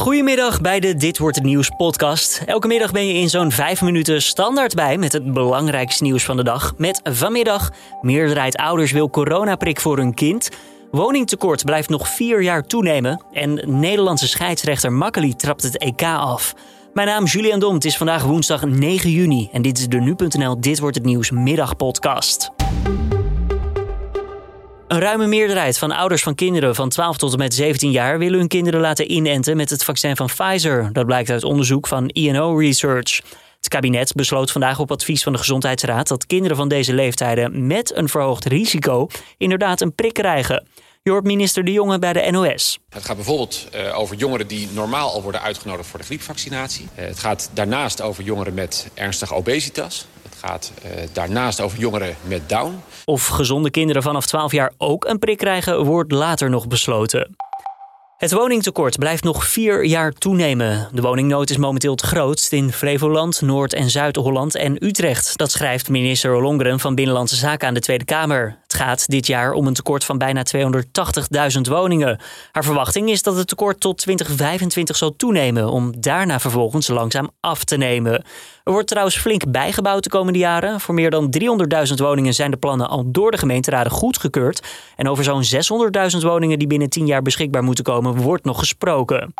Goedemiddag bij de Dit Wordt Het Nieuws podcast. Elke middag ben je in zo'n 5 minuten standaard bij met het belangrijkste nieuws van de dag. Met vanmiddag, meerderheid ouders wil coronaprik voor hun kind. Woningtekort blijft nog vier jaar toenemen. En Nederlandse scheidsrechter Makkeli trapt het EK af. Mijn naam is Julian Dom, het is vandaag woensdag 9 juni. En dit is de Nu.nl Dit Wordt Het Nieuws middagpodcast. Een ruime meerderheid van ouders van kinderen van 12 tot en met 17 jaar willen hun kinderen laten inenten met het vaccin van Pfizer. Dat blijkt uit onderzoek van INO Research. Het kabinet besloot vandaag op advies van de Gezondheidsraad dat kinderen van deze leeftijden met een verhoogd risico inderdaad een prik krijgen. Je hoort minister De Jonge bij de NOS. Het gaat bijvoorbeeld uh, over jongeren die normaal al worden uitgenodigd voor de griepvaccinatie. Uh, het gaat daarnaast over jongeren met ernstige obesitas gaat uh, daarnaast over jongeren met Down. Of gezonde kinderen vanaf 12 jaar ook een prik krijgen, wordt later nog besloten. Het woningtekort blijft nog vier jaar toenemen. De woningnood is momenteel het grootst in Flevoland, Noord- en Zuid-Holland en Utrecht. Dat schrijft minister Ollongren van Binnenlandse Zaken aan de Tweede Kamer. Het gaat dit jaar om een tekort van bijna 280.000 woningen. Haar verwachting is dat het tekort tot 2025 zal toenemen, om daarna vervolgens langzaam af te nemen. Er wordt trouwens flink bijgebouwd de komende jaren. Voor meer dan 300.000 woningen zijn de plannen al door de gemeenteraden goedgekeurd. En over zo'n 600.000 woningen die binnen 10 jaar beschikbaar moeten komen, wordt nog gesproken.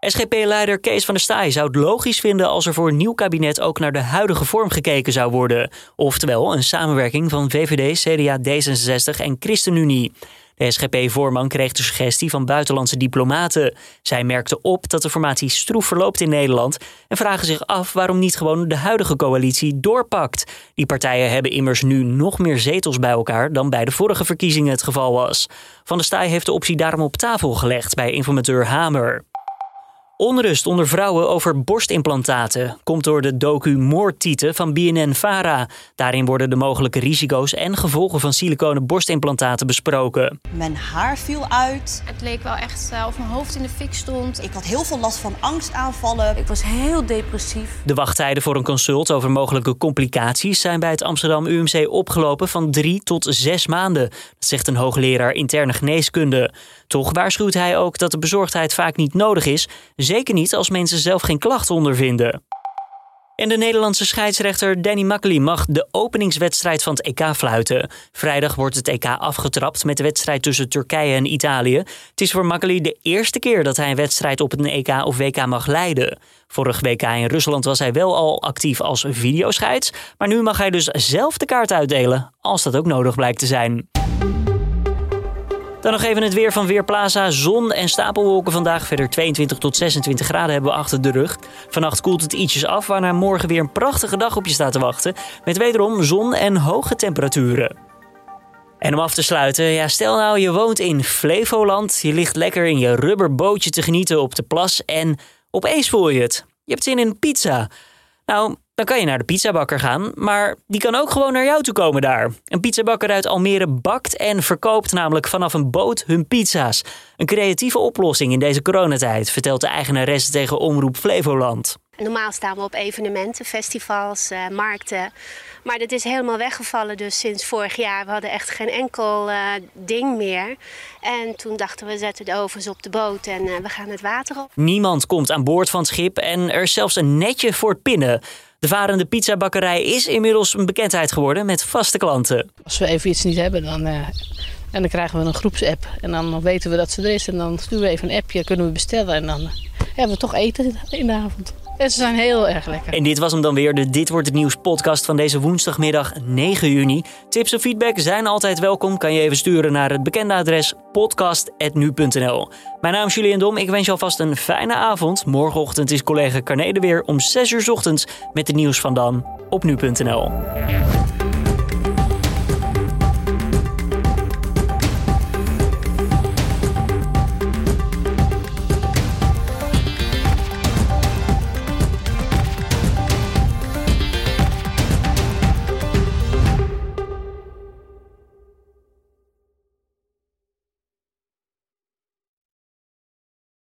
SGP-leider Kees van der Staaij zou het logisch vinden als er voor een nieuw kabinet ook naar de huidige vorm gekeken zou worden. Oftewel een samenwerking van VVD, CDA, D66 en ChristenUnie. De SGP-voorman kreeg de suggestie van buitenlandse diplomaten. Zij merkte op dat de formatie stroef verloopt in Nederland en vragen zich af waarom niet gewoon de huidige coalitie doorpakt. Die partijen hebben immers nu nog meer zetels bij elkaar dan bij de vorige verkiezingen het geval was. Van der Staaij heeft de optie daarom op tafel gelegd bij informateur Hamer. Onrust onder vrouwen over borstimplantaten komt door de docu Moordtieten van BNN-Vara. Daarin worden de mogelijke risico's en gevolgen van siliconen borstimplantaten besproken. Mijn haar viel uit. Het leek wel echt uh, of mijn hoofd in de fik stond. Ik had heel veel last van angstaanvallen. Ik was heel depressief. De wachttijden voor een consult over mogelijke complicaties zijn bij het Amsterdam UMC opgelopen van drie tot zes maanden. Dat zegt een hoogleraar interne geneeskunde. Toch waarschuwt hij ook dat de bezorgdheid vaak niet nodig is, zeker niet als mensen zelf geen klachten ondervinden. En de Nederlandse scheidsrechter Danny Makkely mag de openingswedstrijd van het EK fluiten. Vrijdag wordt het EK afgetrapt met de wedstrijd tussen Turkije en Italië. Het is voor Makkely de eerste keer dat hij een wedstrijd op een EK of WK mag leiden. Vorig WK in Rusland was hij wel al actief als videoscheids, maar nu mag hij dus zelf de kaart uitdelen, als dat ook nodig blijkt te zijn. Dan nog even het weer van Weerplaza. Zon en stapelwolken vandaag. Verder 22 tot 26 graden hebben we achter de rug. Vannacht koelt het ietsjes af, waarna morgen weer een prachtige dag op je staat te wachten. Met wederom zon en hoge temperaturen. En om af te sluiten, ja, stel nou je woont in Flevoland. Je ligt lekker in je rubberbootje te genieten op de plas en opeens voel je het. Je hebt zin in pizza. Nou, dan kan je naar de pizzabakker gaan, maar die kan ook gewoon naar jou toe komen daar. Een pizzabakker uit Almere bakt en verkoopt namelijk vanaf een boot hun pizza's. Een creatieve oplossing in deze coronatijd, vertelt de eigenaresse tegen Omroep Flevoland. Normaal staan we op evenementen, festivals, uh, markten. Maar dat is helemaal weggevallen dus sinds vorig jaar. We hadden echt geen enkel uh, ding meer. En toen dachten we, zetten de ovens op de boot en uh, we gaan het water op. Niemand komt aan boord van het schip en er is zelfs een netje voor het pinnen. De varende pizzabakkerij is inmiddels een bekendheid geworden met vaste klanten. Als we even iets niet hebben, dan, uh, en dan krijgen we een groepsapp. En dan weten we dat ze er is. En dan sturen we even een appje, kunnen we bestellen. En dan hebben we toch eten in de avond. En ze zijn heel erg lekker. En dit was hem dan weer, de Dit Wordt Het Nieuws podcast van deze woensdagmiddag 9 juni. Tips of feedback zijn altijd welkom. Kan je even sturen naar het bekende adres podcast.nu.nl. Mijn naam is Julian Dom. Ik wens je alvast een fijne avond. Morgenochtend is collega Carnede weer om 6 uur ochtends met het nieuws van dan op nu.nl.